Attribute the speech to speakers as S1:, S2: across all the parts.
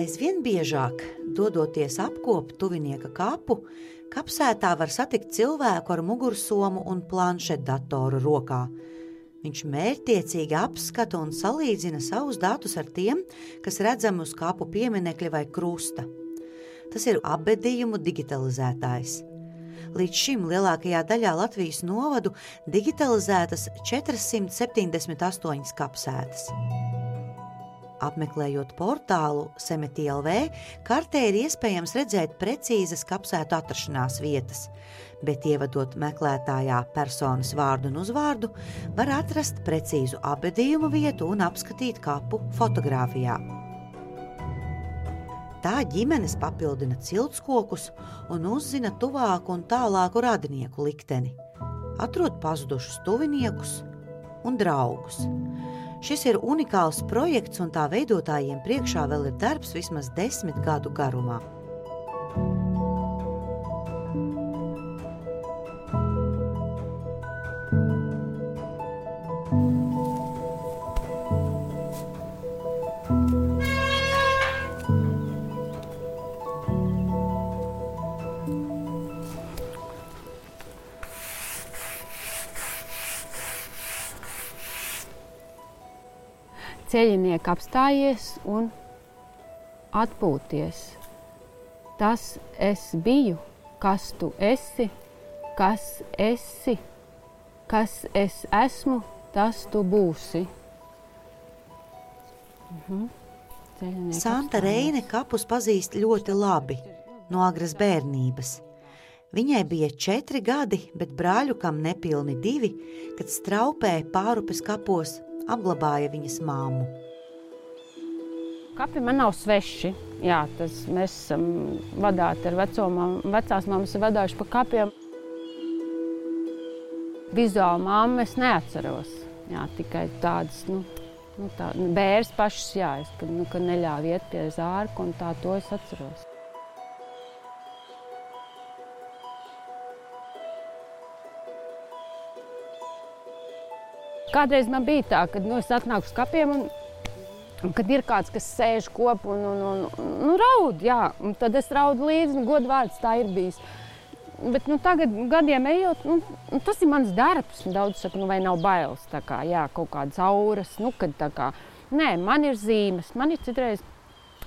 S1: Aizvien biežāk, dodoties apkopot tuvinieka kapu, kapsētā var satikt cilvēku ar mugursomu un planšetdatoru rokā. Viņš mērķtiecīgi apskata un salīdzina savus datus ar tiem, kas redzami uz kapu pieminekļa vai krusta. Tas ir apbedījumu digitalizētājs. Līdz šim lielākajā daļā Latvijas novadu digitalizētas 478 kapsētas. Apmeklējot portālu Semetī.lv, kartē ir iespējams redzēt precīzas kapsētu atrašanās vietas, bet ievadot meklētājā personas vārdu un uzvārdu, var atrast precīzu apbedījumu vietu un apskatīt kapu fotografijā. Tā ģimenes papildina ciltskokus un uzzina tuvāku un tālāku radinieku likteni, atrod pazudušus tuviniekus un draugus. Šis ir unikāls projekts, un tā veidotājiem priekšā vēl ir darbs vismaz desmit gadu garumā.
S2: Ceļinieki apstājies un atpūties. Tas es biju, kas tu esi, kas esi, kas es esmu, tas tu būsi.
S1: Mhm. Santa Reine kapus pazīst ļoti labi no agras bērnības. Viņai bija četri gadi, bet brāļukam nepilni divi, kad straupēja pārupes kapos apglabāja viņas māmu.
S2: Kapi man nav sveši. Jā, tas mēs esam vadāti ar vecumām. Vecās mammas ir vadājuši pa kapiem. Vizuāli māmu es neatceros. Jā, tikai tādas, nu, nu tā, bērs pašas, jā, es, ka, nu, ka neļāva iet pie zārka un tā to es atceros. Kādreiz man bija tā, ka nu, es atnāku uz kapiem un, un kad ir kāds, kas sēž kopā un, un, un nu, raud, jā, un tad es raudu līdzi, un godvārds tā ir bijis. Bet nu, tagad, gadiem ejot, nu, nu tas ir mans darbs. Daudz saka, nu, vai nav bailes, tā kā, jā, kaut kādas auras. Nu, kad, kā, nē, man ir zīmes, man ir citreiz,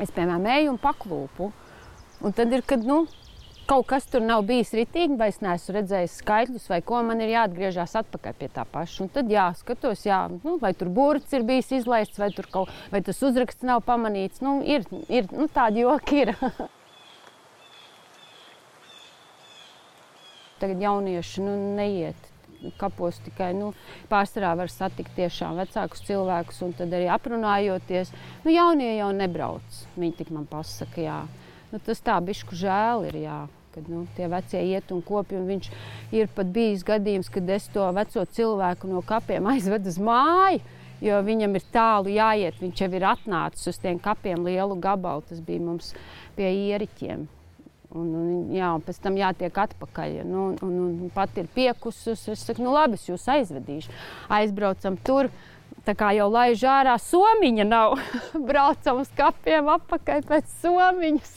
S2: es piemēram eju un paklūpu. Un tad ir, kad, nu, kaut kas tur nav bijis ritīgi, vai es neesmu redzējis skaitļus, vai ko man ir jāatgriežas atpakaļ pie tā paša. Un tad jāskatos, jā, nu, vai tur burts ir bijis izlaists, vai, kaut, vai tas uzraksts nav pamanīts. Nu, ir ir nu, tādi joki. Ir. Tagad jaunieši nu, neiet kapos tikai nu, pārsvarā var satikt tiešām vecākus cilvēkus, un tad arī aprunājoties. Nu, jaunie jau nebrauc. Viņi tik man pasaka, jā. Nu, tas tā bišku žēl ir. Jā. Kad nu, tie vecie iet un kopja, un viņš ir pat bijis gadījums, kad es to veco cilvēku no kapiem aizvedu uz māju, jo viņam ir tālu jāiet. Viņš jau ir atnācis uz tiem kapiem lielu gabalu. Tas bija mums pie ieriķiem. Un, un, jā, un pēc tam jātiek atpakaļ. Nu, un, un pat ir piekusus. Es saku, nu labi, es jūs aizvedīšu. Aizbraucam tur. Tā kā jau laiž ārā, somiņa nav. Braucam uz kapiem atpakaļ pēc somiņas.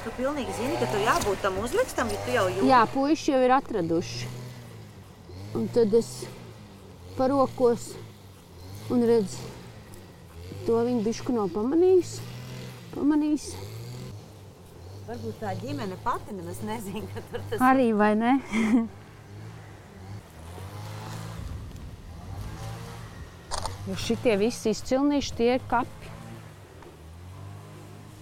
S1: Tu pilnīgi zini, ka tu jābūt tam uzlikstam, ja tu jau jūti.
S2: Jā, puiši jau ir atraduši. Un tad es parokos un redzu, to viņa bišku nav pamanījis. pamanījis.
S1: Varbūt tā ģimene pati nemaz nezina, ka tur tas
S2: ir. Arī vai ne? Jo šitie visi izcilnīši tie ir kapi.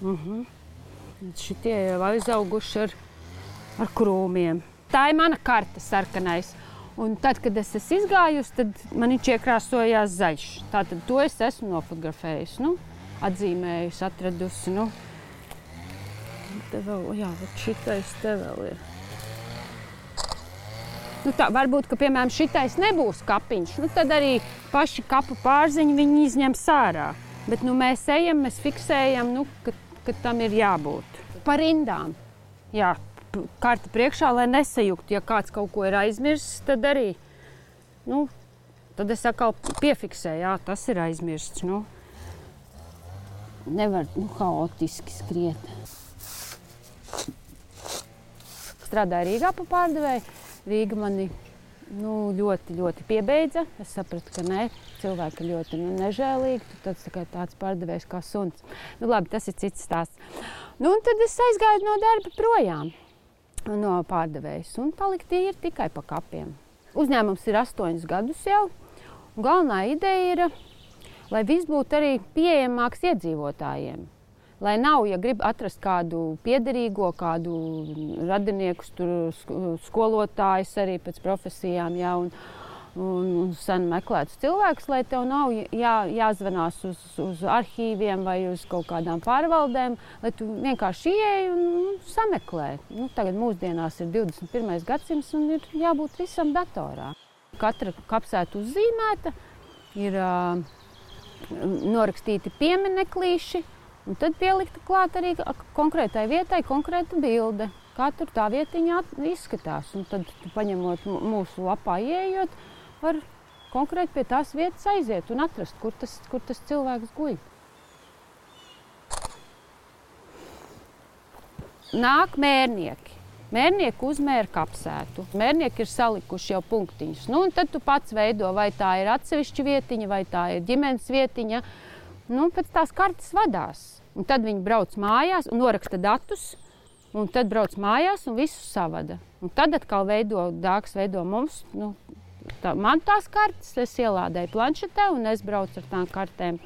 S2: Uh mhm. -huh. Šitie jau aizauguši ar, ar krūmiem. Tā ir mana karte sarkanais. Un tad, kad es esmu izgājusi, tad man viņš iekrāsojās zaļš. Tātad to es esmu nofotografējusi, nu, atzīmējusi, atradusi. Nu. Te vēl, jā, šitais te vēl ir. Nu tā, varbūt, ka piemēram šitais nebūs kapiņš, nu tad arī paši kapu pārziņu viņi izņems ārā. Bet nu, mēs ejam, mēs fiksējam, nu, ka, ka tam ir jābūt. Par rindām. Jā, karta priekšā, lai nesajuktu. Ja kāds kaut ko ir aizmirsis, tad arī nu, tad es atkal piefiksēju, jā, tas ir aizmirsts. Nu, nevar nu, haotiski skriet. Strādāju Rīgā pa pārdevēju. Rīga mani nu, ļoti, ļoti piebeidza. Es sapratu, ka nē, cilvēki ļoti nu, nežēlīgi. Tad tā tāds pārdevējs kā suns. Nu, labi, tas ir cits stāsts. Nu, tad es aizgāju no darba projām no pārdevējas un paliku tīri tikai pa kapiem. Uzņēmums ir astoņus gadus jau. Galvenā ideja ir, lai viss būtu arī pieejamāks iedzīvotājiem. Lai nav, ja grib atrast kādu piederīgo, kādu radinieku, skolotājus arī pēc profesijām. Ja, un, un, un sen meklēts cilvēks, lai tev nav jā, jāzvanās uz, uz arhīviem vai uz kaut kādām pārvaldēm, lai tu vienkārši ieej un nu, sameklē. Nu, tagad mūsdienās ir 21. gadsimts un ir jābūt visam datorā. Katra kapsēta uzzīmēta, ir uh, norakstīti pieminekļīši, un tad pielikta klāt arī konkrētai vietai konkrēta bilde. Kā tur tā vietiņa izskatās. Un tad, paņemot mūsu lapā, ieejot, var konkrēti pie tās vietas aiziet un atrast, kur tas, kur tas cilvēks guļ. Nāk mērnieki. Mērnieki uzmēra kapsētu. Mērnieki ir salikuši jau punktiņus. Nu, tad tu pats veido, vai tā ir atsevišķa vietiņa, vai tā ir ģimenes vietiņa. Nu, pēc tās kartes vadās. Un tad viņi brauc mājās un noraksta datus. Un tad brauc mājās un visu savada. Un tad atkal veido dārgs, veido mums nu, tā, man tās kartes, es ielādēju planšetē un es braucu ar tām kartēm.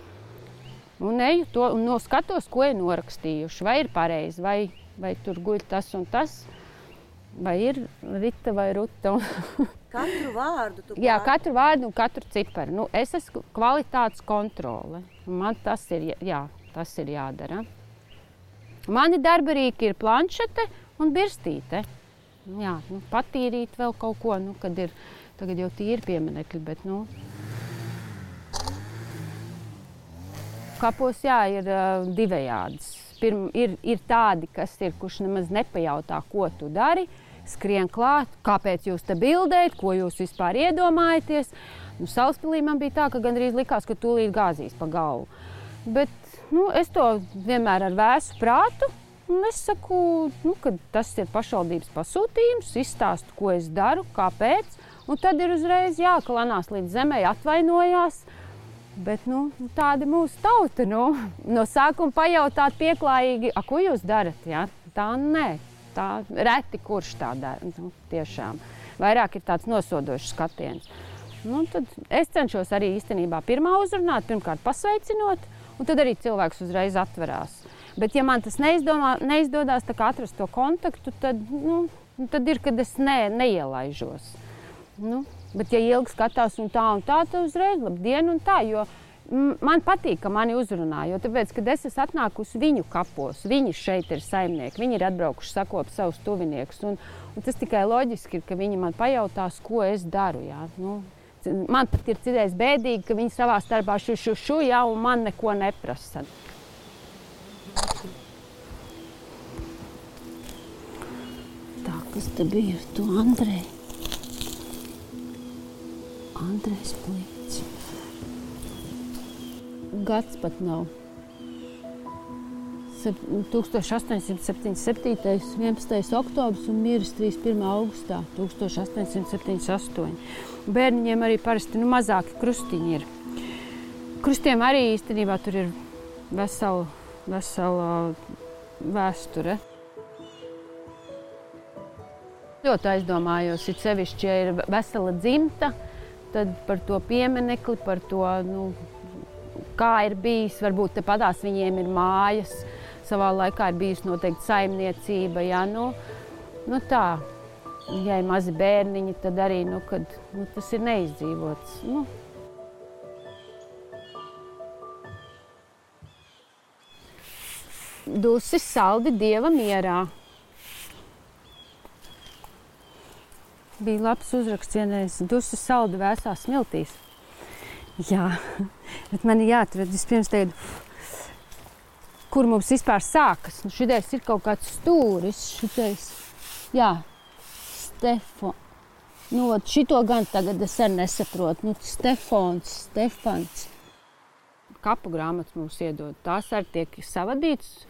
S2: Un eju to un noskatos, ko ir norakstījuši. Vai ir pareizi, vai, vai tur guļ tas un tas. Vai ir rīta vai ruta?
S1: katru vārdu tu
S2: Jā, katru vārdu un katru ciparu. Nu, es esmu kvalitātes kontrole. Man tas ir, jā, tas ir jādara. Mani darba rīki ir planšete un birstīte. Jā, nu, patīrīt vēl kaut ko, nu, kad ir Tagad jau tīri pieminekļi, bet nu. Kapos jā, ir uh, divējādas. Pirm, ir, ir tādi, kas ir, kurš nemaz nepajautā, ko tu dari, skrien klāt, kāpēc jūs te bildējat, ko jūs vispār iedomājaties. Nu, Salaspīlī man bija tā, ka gandrīz likās, ka tūlīt gāzīs pa galvu. Bet nu, es to vienmēr ar vēsu prātu es saku, nu, ka tas ir pašvaldības pasūtījums, izstāstu, ko es daru, kāpēc. Un tad ir uzreiz jāklanās līdz zemē, atvainojās. Bet nu, tāda ir mūsu tauta. Nu. No sākuma pajautāt, pieklājīgi, ko jūs darat. Ja? Tā nē, tā reti kurš tā dara. Nu, tiešām. Vairāk ir tāds nosodošs skatiens. Nu, es cenšos arī īstenībā pirmā uzrunāt, pirmkārt pasveicinot, un tad arī cilvēks uzreiz atverās. Bet, ja man tas neizdomā, neizdodas atrast to kontaktu, tad, nu, tad ir, kad es ne, neielaižos. Nu, bet, ja ilgi skatās un tā, un tā, tad uzreiz labdien un tā. Jo man patīk, ka mani uzrunā. Jo tāpēc, kad es esmu atnākusi viņu kapos, viņi šeit ir saimnieki, viņi ir atbraukuši sakot savus tuviniekus. Un, un tas tikai loģiski ir, ka viņi man pajautās, ko es daru. Jā. Nu, man pat ir citreiz bēdīgi, ka viņi savā starpā šo šo šo jau man neko neprasa. Tā, kas te bija ar to Andreju? Andrejs Plīts. Gads pat nav. 1877. 11. oktobris un miris 31. augustā 1878. Bērniņiem arī parasti nu, mazāki krustiņi ir. Krustiem arī īstenībā tur ir vesela, vesela vēsture. Ļoti aizdomājos, it sevišķi, ja ir vesela dzimta, tad par to pieminekli, par to, nu, kā ir bijis. Varbūt tepatās viņiem ir mājas, savā laikā ir bijusi noteikti saimniecība. Jā, nu, nu tā. Ja ir mazi bērniņi, tad arī nu, kad, nu, tas ir neizdzīvots. Nu. Dusis saldi dieva mierā. bija labs uzraksts, vienreiz dusu saldu vēsās smiltīs. Jā, bet man ir jāatrod vispirms tagad, kur mums vispār sākas. Nu, šitais ir kaut kāds stūris, šitais, jā, Stefo. Nu, šito gan tagad es arī nesaprotu. Nu, Stefans, Stefans. Kapu grāmatas mums iedod. Tās arī tiek savadītas.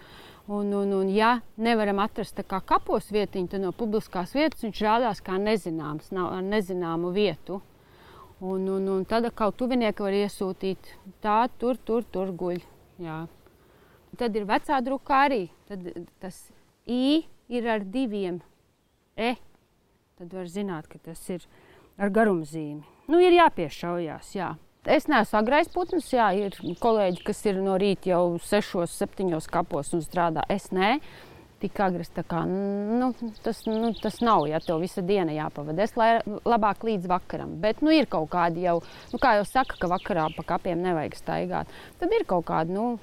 S2: Un, un, un, ja nevaram atrast kā kapos vietiņu, tad no publiskās vietas viņš rādās kā nezināms, nav ar nezināmu vietu. Un, un, un tad kaut tuvinieki var iesūtīt, tā tur, tur, tur guļ. Jā. Tad ir vecā druka arī. Tad tas I ir ar diviem E. Tad var zināt, ka tas ir ar garumzīmi. Nu, ir jāpiešaujās, jā. Es neesmu agrais putns, jā, ir kolēģi, kas ir no rīta jau 6, 7 kapos un strādā. Es nē, tik agres. Kā, nu, tas, nu, tas nav, ja tev visa diena jāpavada. Es lai, labāk līdz vakaram. Bet nu, ir kaut kādi jau, nu, kā jau saka, ka vakarā pa kapiem nevajag staigāt. Tad ir kaut kādi. Nu,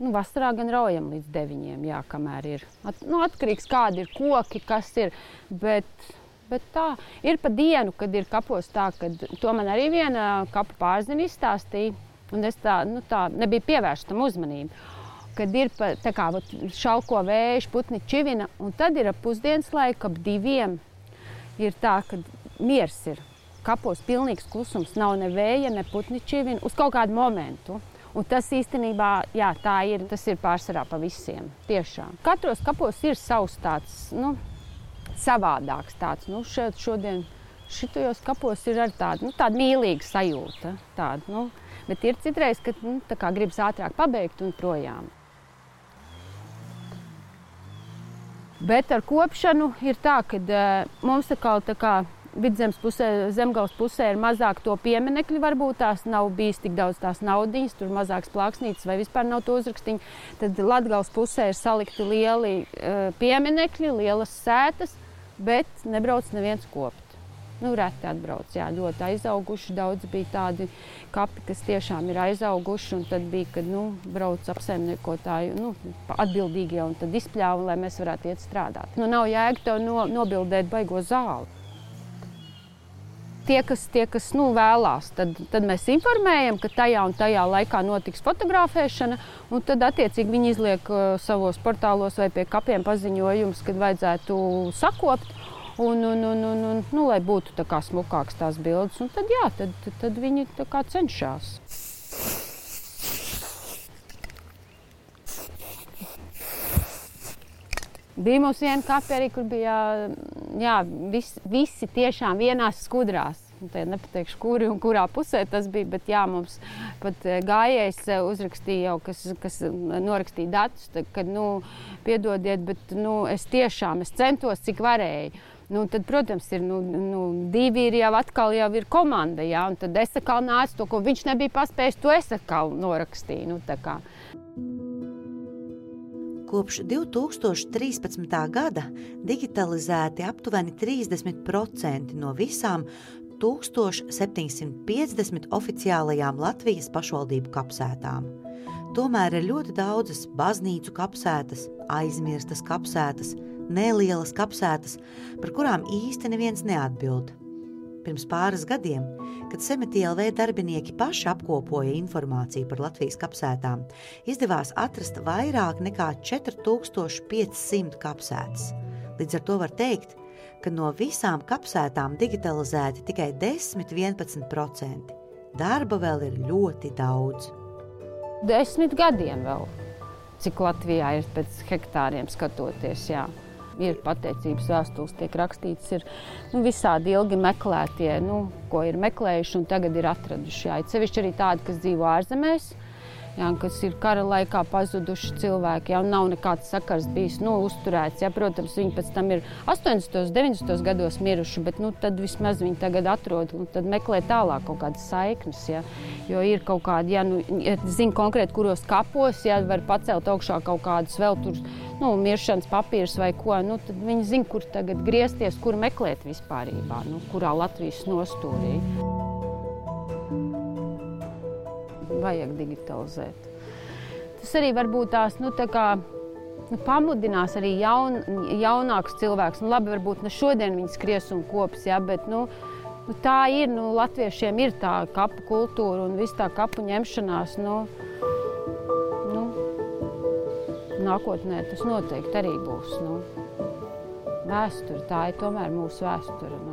S2: Nu, vasarā gan raujam līdz deviņiem, jā, kamēr ir. At, nu, atkarīgs kādi ir koki, kas ir. Bet Bet tā ir pa dienu, kad ir kapos tā, ka to man arī viena kapu pārzina izstāstīja. Un es tā, nu, tā nebiju pievērsta tam uzmanību. Kad ir pa, tā kā šauko vējš, putni čivina, un tad ir ap pusdienas laiku, ap diviem, ir tā, ka miers ir. Kapos pilnīgs klusums, nav ne vēja, ne putni čivina uz kaut kādu momentu. Un tas īstenībā, jā, tā ir, tas ir pārsvarā pa visiem. Tiešām. Katros kapos ir savs tāds, nu, savādāks. Tāds, nu, šeit šodien šitajos kapos ir arī tāda, nu, tāda mīlīga sajūta. Tāda, nu, bet ir citreiz, kad nu, gribas ātrāk pabeigt un projām. Bet ar kopšanu ir tā, ka uh, mums atkal tā kā vidzemes pusē, zemgājas pusē ir mazāk to pieminekļu, varbūt tās nav bijis tik daudz tās naudas, tur mazāks plāksnītes vai vispār nav to uzrakstīņu. Tad Latgales pusē ir salikti lieli uh, pieminekļi, lielas sētas, bet nebrauc neviens kopt. Nu, reti atbrauc, jā, ļoti aizauguši. Daudz bija tādi kapi, kas tiešām ir aizauguši. Un tad bija, kad nu, brauc apsaimniekotāji nu, atbildīgie un tad izpļāva, lai mēs varētu iet strādāt. Nu, nav jēga tev no, nobildēt baigo zāli tie, kas, tie, kas nu, vēlās, tad, tad mēs informējam, ka tajā un tajā laikā notiks fotografēšana. Tad, attiecīgi, viņi izliek uh, savos portālos vai pie kapiem paziņojumus, kad vajadzētu sakopt. Un, un, un, un, un, nu, lai būtu tā kā smukākas tās bildes, un tad, jā, tad, tad, viņi cenšas. Bija mums viena kafija, kur bija jā, vis, visi tiešām vienās skudrās. Te nepateikšu, kuri un kurā pusē tas bija, bet jā, mums pat eh, gājējs eh, uzrakstīja jau, kas, kas norakstīja datus, kad, nu, piedodiet, bet nu, es tiešām es centos, cik varēju. Nu, tad, protams, ir nu, nu, divi ir jau atkal jau ir komanda, jā, un tad es atkal nācu to, ko viņš nebija paspējis, to es atkal norakstīju. Nu,
S1: Kopš 2013. gada digitalizēti aptuveni 30% no visām 1750 oficiālajām Latvijas pašvaldību kapsētām. Tomēr ir ļoti daudzas baznīcu kapsētas, aizmirstas kapsētas, nelielas kapsētas, par kurām īsti neviens neatbild. Pirms pāris gadiem, kad Semetielvē darbinieki paši apkopoja informāciju par Latvijas kapsētām, izdevās atrast vairāk nekā 4500 kapsētas. Līdz ar to var teikt, ka no visām kapsētām digitalizēti tikai 10-11%. Darba vēl ir ļoti daudz.
S2: Desmit gadiem vēl, cik Latvijā ir pēc hektāriem skatoties. Jā ir pateicības vēstules, tiek rakstīts, ir nu, visādi ilgi meklētie, nu, ko ir meklējuši un tagad ir atraduši. Jā, sevišķi arī tādi, kas dzīvo ārzemēs jā, kas ir kara laikā pazuduši cilvēki. Jā, nav nekāds sakars bijis nu, uzturēts. Jā, protams, viņi pēc tam ir 80, 90 gados miruši, bet nu, tad vismaz viņi tagad atrod un meklē tālāk kaut kādas saiknes. Jā. Jo ir kaut kādi, nu, ja zina konkrēti, kuros kapos, ja var pacelt augšā kaut kādus vēl tur. Nu, miršanas papīrs vai ko, nu, tad viņi zina, kur tagad griezties, kur meklēt vispār, nu, kurā Latvijas nostūrī vajag digitalizēt. Tas arī varbūt tās nu, tā kā, nu, pamudinās arī jaun, jaunākus cilvēkus. Nu, labi, varbūt ne šodien viņi skries un kops, ja, bet nu, nu, tā ir. Nu, latviešiem ir tā kapu kultūra un viss tā kapu ņemšanās. Nu, nākotnē tas noteikti arī būs. Nu, vēsture, tā ir tomēr mūsu vēsture. Nu.